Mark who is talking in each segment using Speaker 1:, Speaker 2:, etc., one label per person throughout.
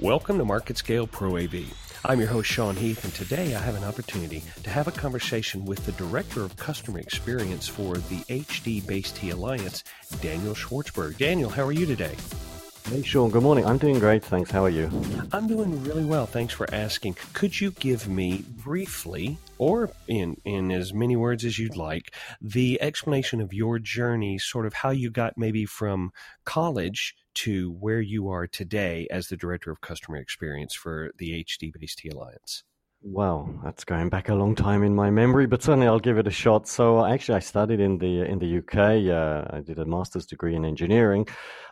Speaker 1: Welcome to MarketScale Pro AV. I'm your host, Sean Heath, and today I have an opportunity to have a conversation with the Director of Customer Experience for the HD Base T Alliance, Daniel Schwartzberg. Daniel, how are you today?
Speaker 2: Hey, Sean. Good morning. I'm doing great. Thanks. How are you?
Speaker 1: I'm doing really well. Thanks for asking. Could you give me briefly, or in, in as many words as you'd like, the explanation of your journey, sort of how you got maybe from college to where you are today as the Director of Customer Experience for the HD Base T Alliance?
Speaker 2: Well, that's going back a long time in my memory, but certainly I'll give it a shot. So actually, I studied in the in the UK. Uh, I did a master's degree in engineering,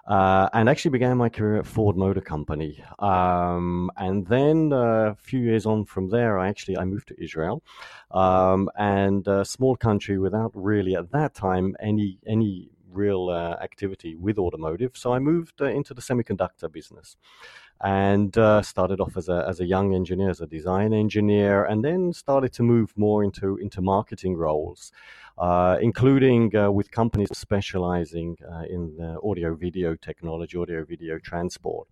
Speaker 2: uh, and actually began my career at Ford Motor Company. Um, and then uh, a few years on from there, I actually I moved to Israel, um, and a small country without really at that time any any real uh, activity with automotive. So I moved uh, into the semiconductor business and uh, started off as a, as a young engineer, as a design engineer, and then started to move more into, into marketing roles. Uh, including uh, with companies specializing uh, in audio video technology, audio video transport.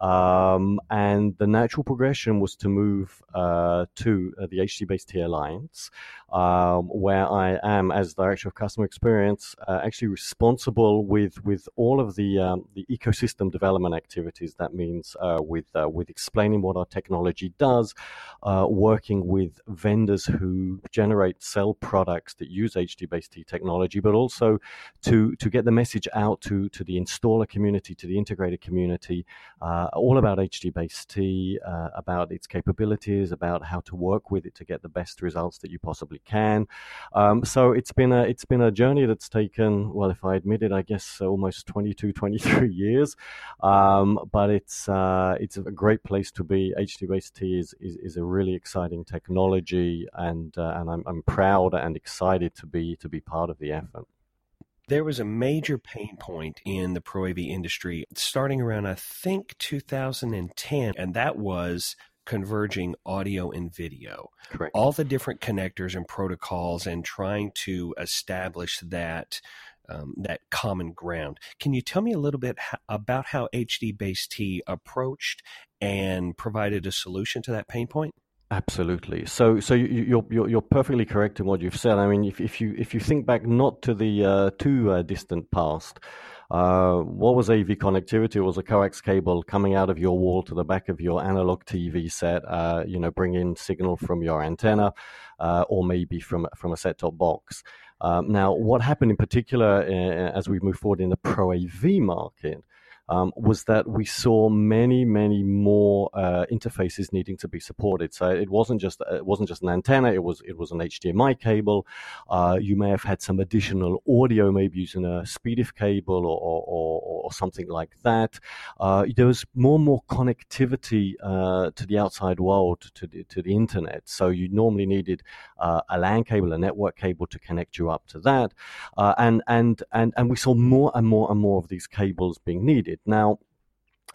Speaker 2: Um, and the natural progression was to move uh, to uh, the HD Base T Alliance, um, where I am, as Director of Customer Experience, uh, actually responsible with, with all of the, um, the ecosystem development activities. That means uh, with, uh, with explaining what our technology does, uh, working with vendors who generate, sell products that use HD Base T technology, but also to, to get the message out to, to the installer community, to the integrated community. Uh, uh, all about HD Base T, uh, about its capabilities, about how to work with it to get the best results that you possibly can. Um, so it's been a it's been a journey that's taken, well, if I admit it, I guess almost 22, 23 years. Um, but it's uh, it's a great place to be. HD Base T is, is, is a really exciting technology, and uh, and I'm, I'm proud and excited to be to be part of the effort
Speaker 1: there was a major pain point in the Pro AV industry starting around, I think, 2010, and that was converging audio and video.
Speaker 2: Correct.
Speaker 1: All the different connectors and protocols, and trying to establish that. Um, that common ground. Can you tell me a little bit about how HD Base T approached and provided a solution to that pain point?
Speaker 2: Absolutely. So, so you, are you're, you're perfectly correct in what you've said. I mean, if, if you if you think back not to the uh, too uh, distant past, uh, what was AV connectivity? It was a coax cable coming out of your wall to the back of your analog TV set. Uh, you know, bringing signal from your antenna, uh, or maybe from from a set-top box. Um, now, what happened in particular uh, as we move forward in the Pro AV market? Um, was that we saw many, many more uh, interfaces needing to be supported. So it wasn't just it wasn't just an antenna; it was it was an HDMI cable. Uh, you may have had some additional audio, maybe using a SPDIF cable or, or, or something like that. Uh, there was more and more connectivity uh, to the outside world, to the to the internet. So you normally needed uh, a LAN cable, a network cable to connect you up to that, uh, and and and and we saw more and more and more of these cables being needed. Now,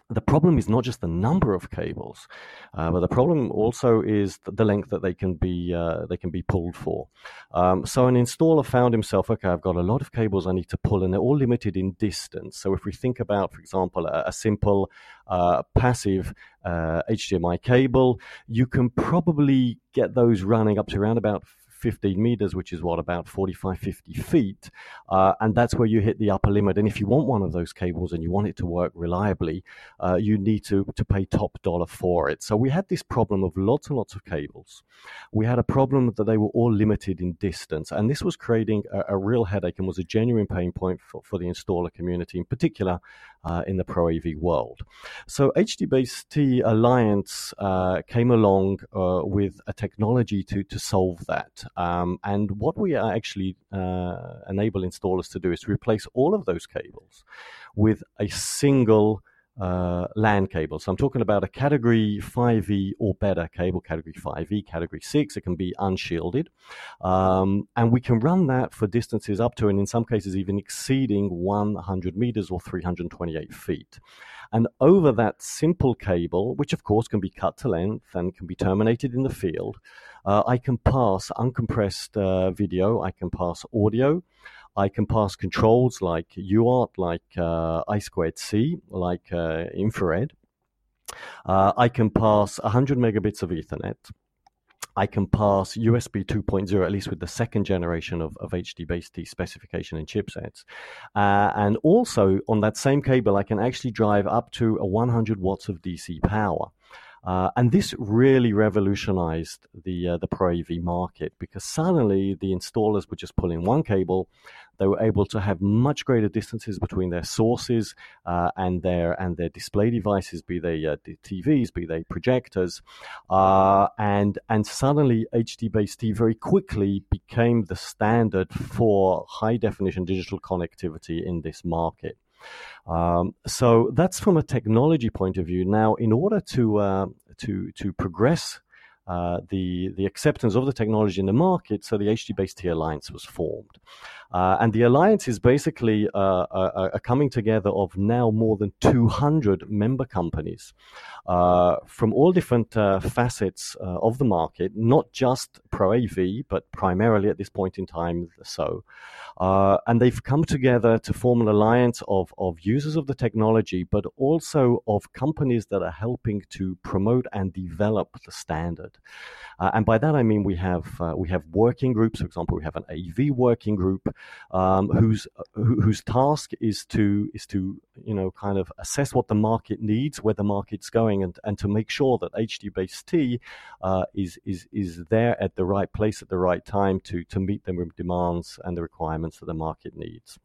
Speaker 2: the problem is not just the number of cables, uh, but the problem also is the length that they can be uh, they can be pulled for. Um, so an installer found himself, okay, I've got a lot of cables I need to pull, and they're all limited in distance. So if we think about, for example, a, a simple uh, passive HDMI uh, cable, you can probably get those running up to around about 15 meters, which is what, about 45, 50 feet. Uh, and that's where you hit the upper limit. And if you want one of those cables and you want it to work reliably, uh, you need to, to pay top dollar for it. So we had this problem of lots and lots of cables. We had a problem that they were all limited in distance. And this was creating a, a real headache and was a genuine pain point for, for the installer community, in particular uh, in the Pro AV world. So HD Base T Alliance uh, came along uh, with a technology to, to solve that. Um, and what we are actually uh, enable installers to do is to replace all of those cables with a single uh, LAN cable. So I'm talking about a category 5E or better cable, category 5E, category 6. It can be unshielded. Um, and we can run that for distances up to, and in some cases, even exceeding 100 meters or 328 feet. And over that simple cable, which of course can be cut to length and can be terminated in the field, uh, I can pass uncompressed uh, video, I can pass audio, I can pass controls like UART, like uh, I squared C, like uh, infrared. Uh, I can pass 100 megabits of Ethernet. I can pass USB 2.0, at least with the second generation of, of HD based specification and chipsets. Uh, and also on that same cable, I can actually drive up to a 100 watts of DC power. Uh, and this really revolutionized the uh, the Pro AV market because suddenly the installers would just pull in one cable. They were able to have much greater distances between their sources uh, and their and their display devices, be they uh, TVs, be they projectors, uh, and and suddenly HDBaseT very quickly became the standard for high definition digital connectivity in this market. Um, so that's from a technology point of view. Now, in order to uh, to to progress uh, the the acceptance of the technology in the market, so the HD Base T Alliance was formed. Uh, and the alliance is basically uh, a, a, coming together of now more than 200 member companies uh, from all different uh, facets uh, of the market, not just Pro AV, but primarily at this point in time so. Uh, and they've come together to form an alliance of, of users of the technology, but also of companies that are helping to promote and develop the standard. And by that I mean we have we have working groups. For example, we have an AV working group um, whose whose task is to is to you know kind of assess what the market needs, where the market's going, and, and to make sure that HDBaseT uh, is is is there at the right place at the right time to to meet the demands and the requirements that the market needs.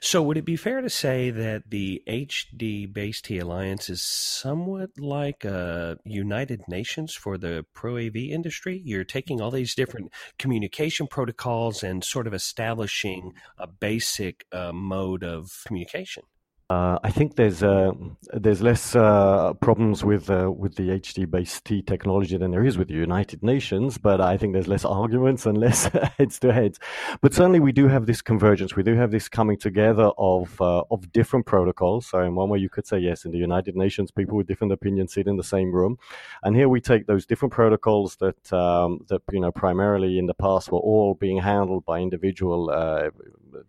Speaker 1: So, would it be fair to say that the HD Base T Alliance is somewhat like a United Nations for the Pro AV industry? You're taking all these different communication protocols and sort of establishing a basic uh, mode of communication.
Speaker 2: Uh, I think there's uh, there's less uh, problems with uh, with the HDBaseT technology than there is with the United Nations, but I think there's less arguments and less heads to heads. But certainly we do have this convergence. We do have this coming together of uh, of different protocols. So in one way you could say yes, in the United Nations, people with different opinions sit in the same room, and here we take those different protocols that um, that you know primarily in the past were all being handled by individual uh,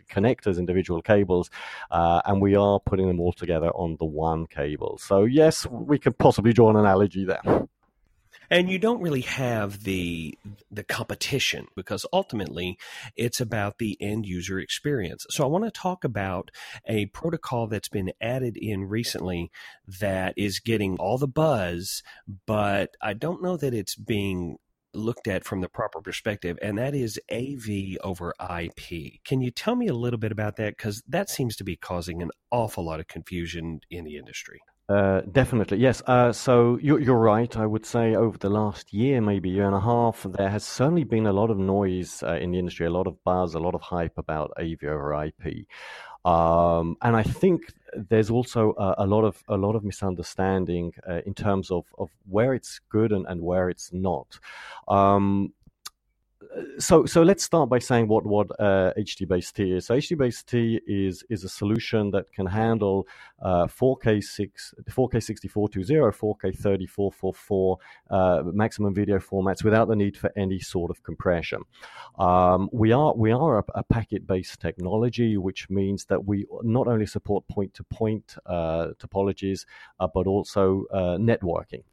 Speaker 2: connectors, individual cables, uh, and we are putting them all together on the one cable. So yes, we could possibly draw an analogy there.
Speaker 1: And you don't really have the the competition because ultimately it's about the end user experience. So I want to talk about a protocol that's been added in recently that is getting all the buzz, but I don't know that it's being looked at from the proper perspective, and that is AV over IP. Can you tell me a little bit about that? Because that seems to be causing an awful lot of confusion in the industry.
Speaker 2: Uh, definitely, yes. Uh, so you're, you're, right. I would say over the last year, maybe year and a half, there has certainly been a lot of noise uh, in the industry, a lot of buzz, a lot of hype about AV over IP. Um, and I think there's also a, a, lot of a lot of misunderstanding uh, in terms of, of where it's good and, and where it's not. Um, so so let's start by saying what what uh, T is. So HD base T is is a solution that can handle uh, 4K six 4K 6420, 4K 3444 uh, maximum video formats without the need for any sort of compression. Um, we are we are a, a packet based technology, which means that we not only support point to point topologies, uh, but also networking.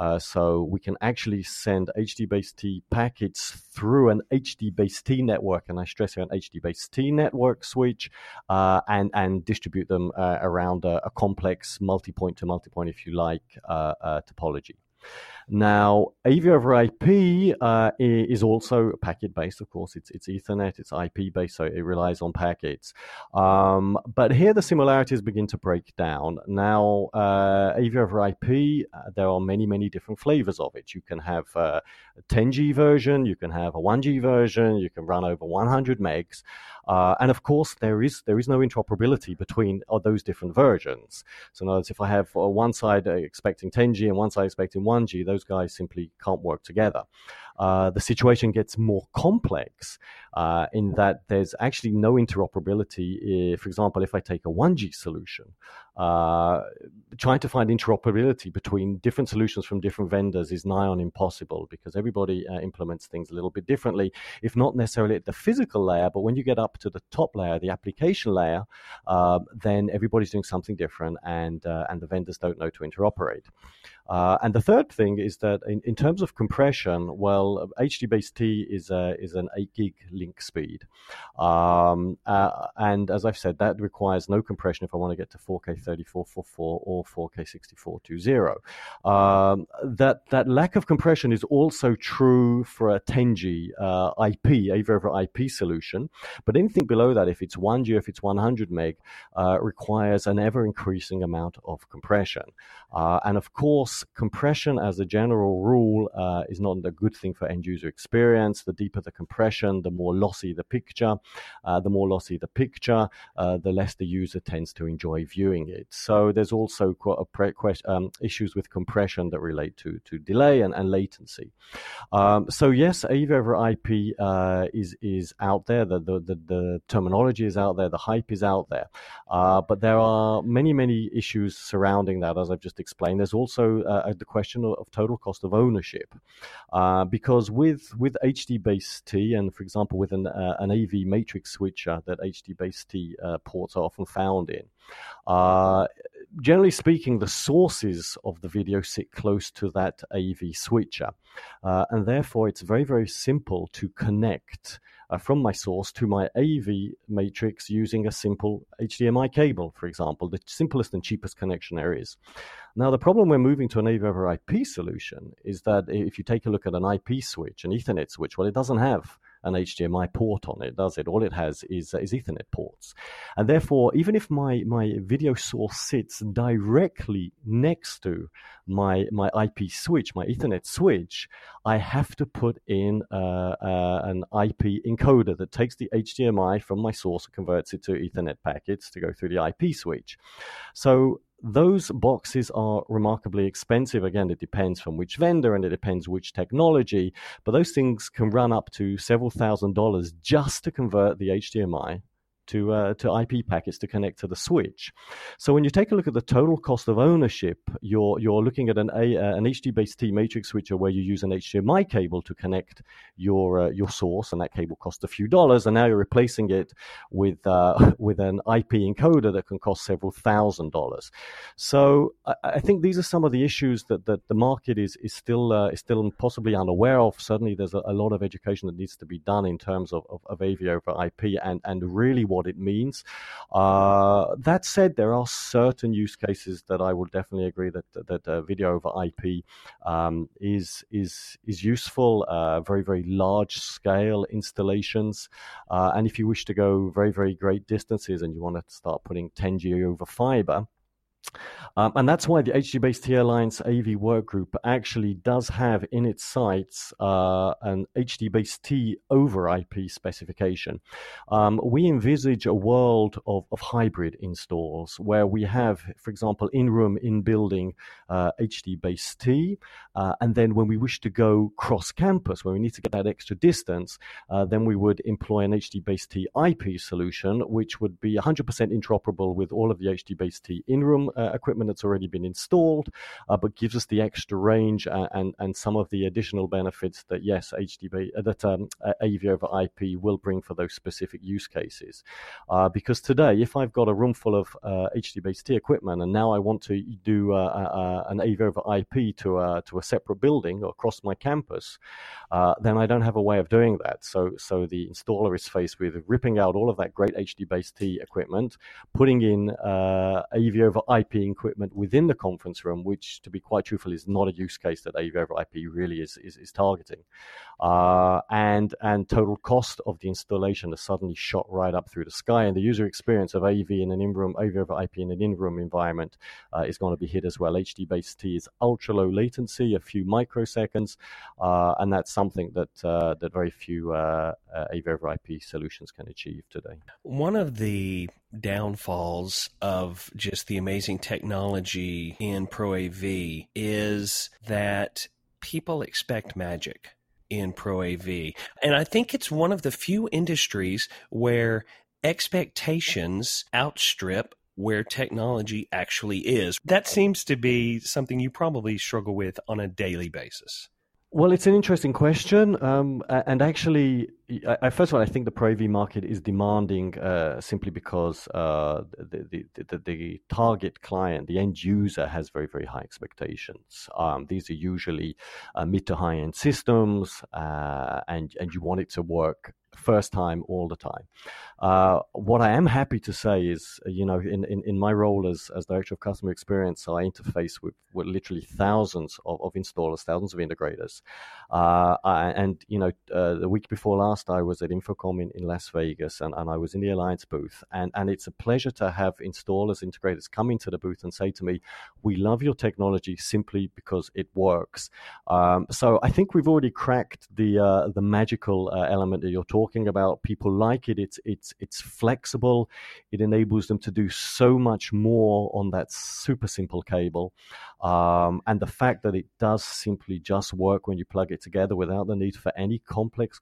Speaker 2: Uh, so we can actually send HD base T packets through an HD base T network, and I stress here an HD base T network switch, uh, and and distribute them uh, around a, a complex multi-point to multi-point, if you like, uh, uh, topology. Now, AV over IP uh, is also packet based. Of course, it's it's Ethernet, it's IP based, so it relies on packets. Um, but here the similarities begin to break down. Now, uh, AV over IP, uh, there are many many different flavors of it. You can have uh, a 10G version, you can have a 1G version, you can run over 100 megs. Uh, and of course, there is there is no interoperability between uh, those different versions. So, in other words, if I have uh, one side expecting 10G and one side expecting 1G, those guys simply can't work together. Uh, the situation gets more complex uh, in that there's actually no interoperability. If, for example, if I take a 1G solution, uh, trying to find interoperability between different solutions from different vendors is nigh on impossible because everybody uh, implements things a little bit differently, if not necessarily at the physical layer, but when you get up to the top layer, the application layer, uh, then everybody's doing something different and, uh, and the vendors don't know to interoperate. And the third thing is that in, in terms of compression, well, HDBaseT is a, is an 8 gig link speed, um, uh, and as I've said, that requires no compression if I want to get to 4K 3444 or 4K 6420. Um, that that lack of compression is also true for a 10G uh, IP, AV over IP solution, but anything below that, if it's 1G, if it's 100 meg, uh, requires an ever increasing amount of compression, uh, and of course compression as a general rule uh, is not a good thing for end user experience. The deeper the compression, the more lossy the picture. Uh, the more lossy the picture, uh, the less the user tends to enjoy viewing it. So there's also pre- um, issues with compression that relate to, to delay and, and latency. Um, so yes, AV over IP uh, is is out there. The, the, the, the, terminology is out there. The hype is out there. Uh, but there are many, many issues surrounding that, as I've just explained. There's also uh, the question of, of, total cost of ownership, uh, because with with HD base T and for example with an uh, an AV matrix switcher that HDBaseT uh, ports are often found in. Uh, generally speaking, the sources of the video sit close to that AV switcher, uh, and therefore it's very very simple to connect Uh, from my source to my AV matrix using a simple HDMI cable, for example, the simplest and cheapest connection there is. Now, the problem we're moving to an AV over IP solution is that if you take a look at an IP switch, an Ethernet switch, well, it doesn't have an HDMI port on it, does it? All it has is, uh, is Ethernet ports. And therefore, even if my, my video source sits directly next to my, my IP switch, my Ethernet switch, I have to put in uh, uh, an IP encoder that takes the HDMI from my source and converts it to Ethernet packets to go through the IP switch. So those boxes are remarkably expensive. Again, it depends from which vendor and it depends which technology, but those things can run up to several thousand dollars just to convert the HDMI to uh, to IP packets to connect to the switch. So when you take a look at the total cost of ownership, you're you're looking at an a, uh, an HDBaseT matrix switcher where you use an HDMI cable to connect your uh, your source, and that cable costs a few dollars, and now you're replacing it with uh, with an IP encoder that can cost several thousand dollars. So I, I, think these are some of the issues that, that the market is is still uh, is still possibly unaware of. Certainly, there's a, a, lot of education that needs to be done in terms of, of, of AV over IP and and really what what it means. Uh, that said, there are certain use cases that I would definitely agree that that uh, video over IP um, is is is useful. Uh, very very large scale installations, uh, and if you wish to go very very great distances and you want to start putting 10G over fiber. Um, and that's why the HDBaseT Alliance AV workgroup actually does have in its sights uh, an T over IP specification. Um, we envisage a world of, of hybrid installs where we have, for example, in room, in building uh, HDBaseT, uh, and then when we wish to go cross campus, when we need to get that extra distance, uh, then we would employ an HDBaseT IP solution, which would be 100% interoperable with all of the HDBaseT in room uh, equipment that's already been installed, uh, but gives us the extra range and, and, some of the additional benefits that yes, HDB uh, that um, AV over IP will bring for those specific use cases. Uh, because today, if I've got a room full of HDBaseT equipment and now I want to do an AV over IP to a, to a separate building or across my campus, then I don't have a way of doing that. So so the installer is faced with ripping out all of that great HDBaseT equipment, putting in uh, AV over IP equipment within the conference room, which, to be quite truthful, is not a use case that AV over IP really is is, is targeting. Uh, and and total cost of the installation has suddenly shot right up through the sky, and the user experience of AV in an in-room AV over IP in an in-room environment uh, is going to be hit as well. HDBaseT is ultra low latency, a few microseconds, uh, and that's something that uh, that very few AV uh, over IP solutions can achieve today.
Speaker 1: One of the downfalls of just the amazing technology in Pro AV is that people expect magic. in Pro AV. And I think it's one of the few industries where expectations outstrip where technology actually is. That seems to be something you probably struggle with on a daily basis.
Speaker 2: Well, it's an interesting question, um, and actually, I, first of all, I think the Pro AV market is demanding uh, simply because uh, the, the, the, the, target client, the end user, has very very high expectations. Um, these are usually uh, mid to high end systems, uh, and and you want it to work first time all the time. Uh, what I am happy to say is, you know, in, in, in, my role as, as director of customer experience, I interface with, with literally thousands of, of installers, thousands of integrators. Uh, and, you know, uh, the week before last, I was at InfoComm in, in Las Vegas and, and I was in the Alliance booth. And, and it's a pleasure to have installers, integrators come into the booth and say to me, we love your technology simply because it works. Um, so I think we've already cracked the, uh, the magical uh, element that you're talking about. People like it. It's it's it's flexible. It enables them to do so much more on that super simple cable, um, and the fact that it does simply just work when you plug it together without the need for any complex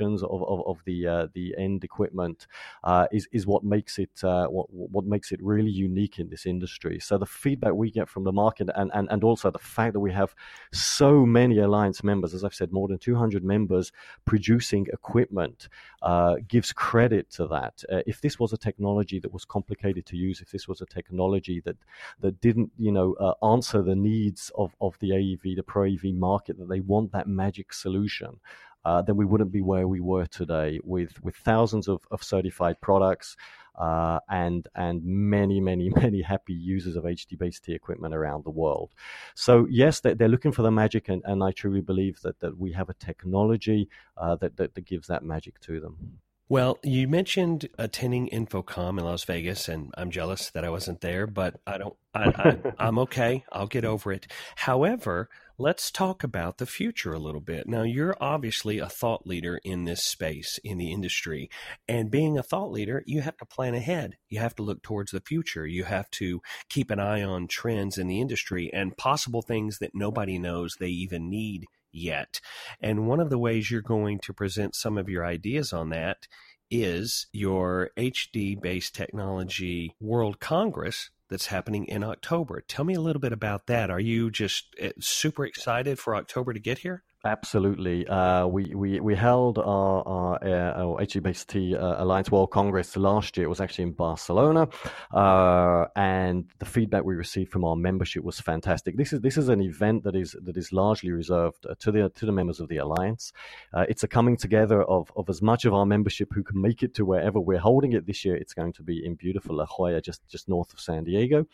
Speaker 2: of of, of the uh, the end equipment uh, is is what makes it uh, what what makes it really unique in this industry. So the feedback we get from the market and and and also the fact that we have so many alliance members, as I've said, more than 200 members producing equipment uh, gives credit to that. Uh, if this was a technology that was complicated to use, if this was a technology that that didn't, you know, answer the needs of, of the AEV, the Pro AV market, that they want that magic solution, uh, then we wouldn't be where we were today with with thousands of, of certified products uh, and and many many many happy users of HDBaseT equipment around the world. So yes, they're, they're looking for the magic, and, and I truly believe that that we have a technology uh, that, that that gives that magic to them.
Speaker 1: Well, you mentioned attending InfoComm in Las Vegas, and I'm jealous that I wasn't there, but I don't. I, I, am okay. I'll get over it. However, let's talk about the future a little bit. Now, you're obviously a thought leader in this space in the industry, and being a thought leader, you have to plan ahead. You have to look towards the future. You have to keep an eye on trends in the industry and possible things that nobody knows they even need yet. And one of the ways you're going to present some of your ideas on that is your HD based technology World Congress that's happening in October. Tell me a little bit about that. Are you just eh, super excited for October to get here?
Speaker 2: Absolutely. Uh, we, we, we held our, our, uh, our HDBaseT uh, Alliance World Congress last year. It was actually in Barcelona. Uh, and the feedback we received from our membership was fantastic. This is, this is an event that is, that is largely reserved uh, to the, to the members of the Alliance. Uh, it's a coming together of, of as much of our membership who can make it to wherever we're holding it this year. It's going to be in beautiful La Jolla, just, just north of San Diego.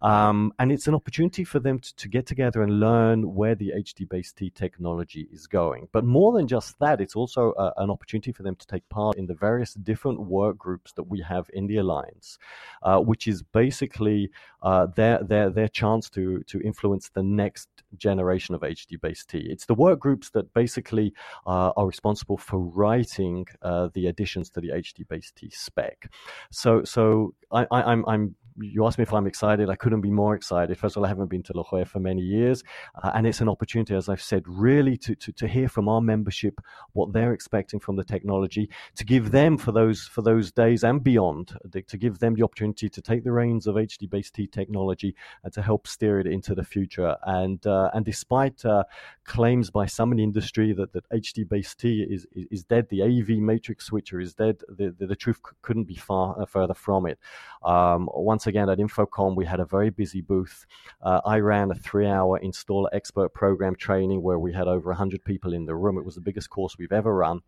Speaker 2: Um, and it's an opportunity for them to, to get together and learn where the HDBaseT technology technology is going. But more than just that, it's also uh, an opportunity for them to take part in the various different work groups that we have in the alliance, uh, which is basically uh, their their their chance to to influence the next generation of HDBaseT. It's the work groups that basically uh, are responsible for writing uh, the additions to the HDBaseT spec. So so I, I, I'm I'm you asked me if I'm excited. I couldn't be more excited. First of all, I haven't been to La Jolla for many years, uh, and it's an opportunity, as I've said, really to, to, to hear from our membership what they're expecting from the technology, to give them for those for those days and beyond, to give them the opportunity to take the reins of HDBaseT technology and to help steer it into the future. And uh, and despite uh, claims by some in the industry that, that HDBaseT is, is, is dead, the AV matrix switcher is dead, the, the, the truth couldn't be far uh, further from it. Um, once again at InfoComm, we had a very busy booth. Uh, I ran a three-hour installer expert program training where we had over 100 people in the room. It was the biggest course we've ever run,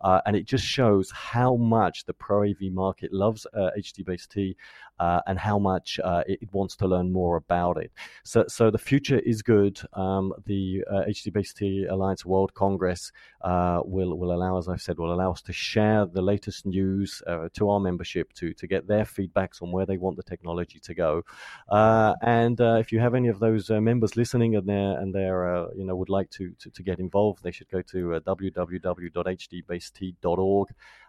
Speaker 2: uh, and it just shows how much the Pro AV market loves uh, HDBaseT uh, and how much uh, it, it, wants to learn more about it. So, so the future is good. Um, the uh, HDBaseT Alliance World Congress uh, will will allow, as I've said, will allow us to share the latest news uh, to our membership to to get their feedbacks on where they want the technology to go. Uh, and uh, if you have any of those uh, members listening and they're and uh, they're you know would like to, to, to get involved, they should go to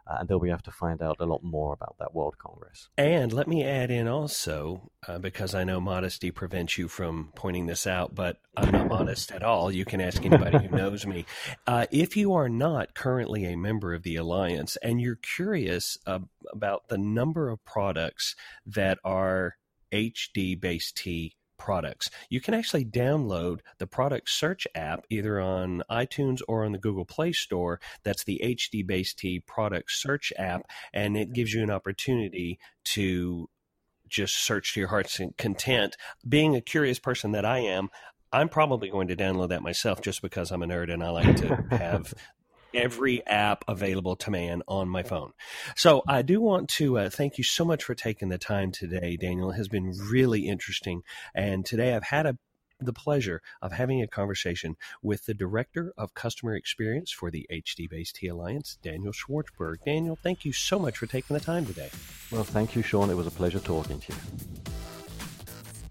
Speaker 2: www.hdbaset.org and they'll be able to find out a lot more about that World Congress.
Speaker 1: And let me add in also, uh, because I know modesty prevents you from pointing this out, but I'm not modest at all. You can ask anybody who knows me. Uh, if you are not currently a member of the Alliance and you're curious uh, about the number of products that are HD base T products. You can actually download the product search app either on iTunes or on the Google Play Store. That's the HD Base T product search app, and it gives you an opportunity to just search to your heart's content. Being a curious person that I am, I'm probably going to download that myself just because I'm a nerd and I like to have every app available to man on my phone. So I do want to uh, thank you so much for taking the time today, Daniel. It has been really interesting. And today I've had a the pleasure of having a conversation with the Director of Customer Experience for the HD Base T Alliance, Daniel Schwartzberg. Daniel, thank you so much for taking the time today.
Speaker 2: Well, thank you, Sean. It was a pleasure talking to you.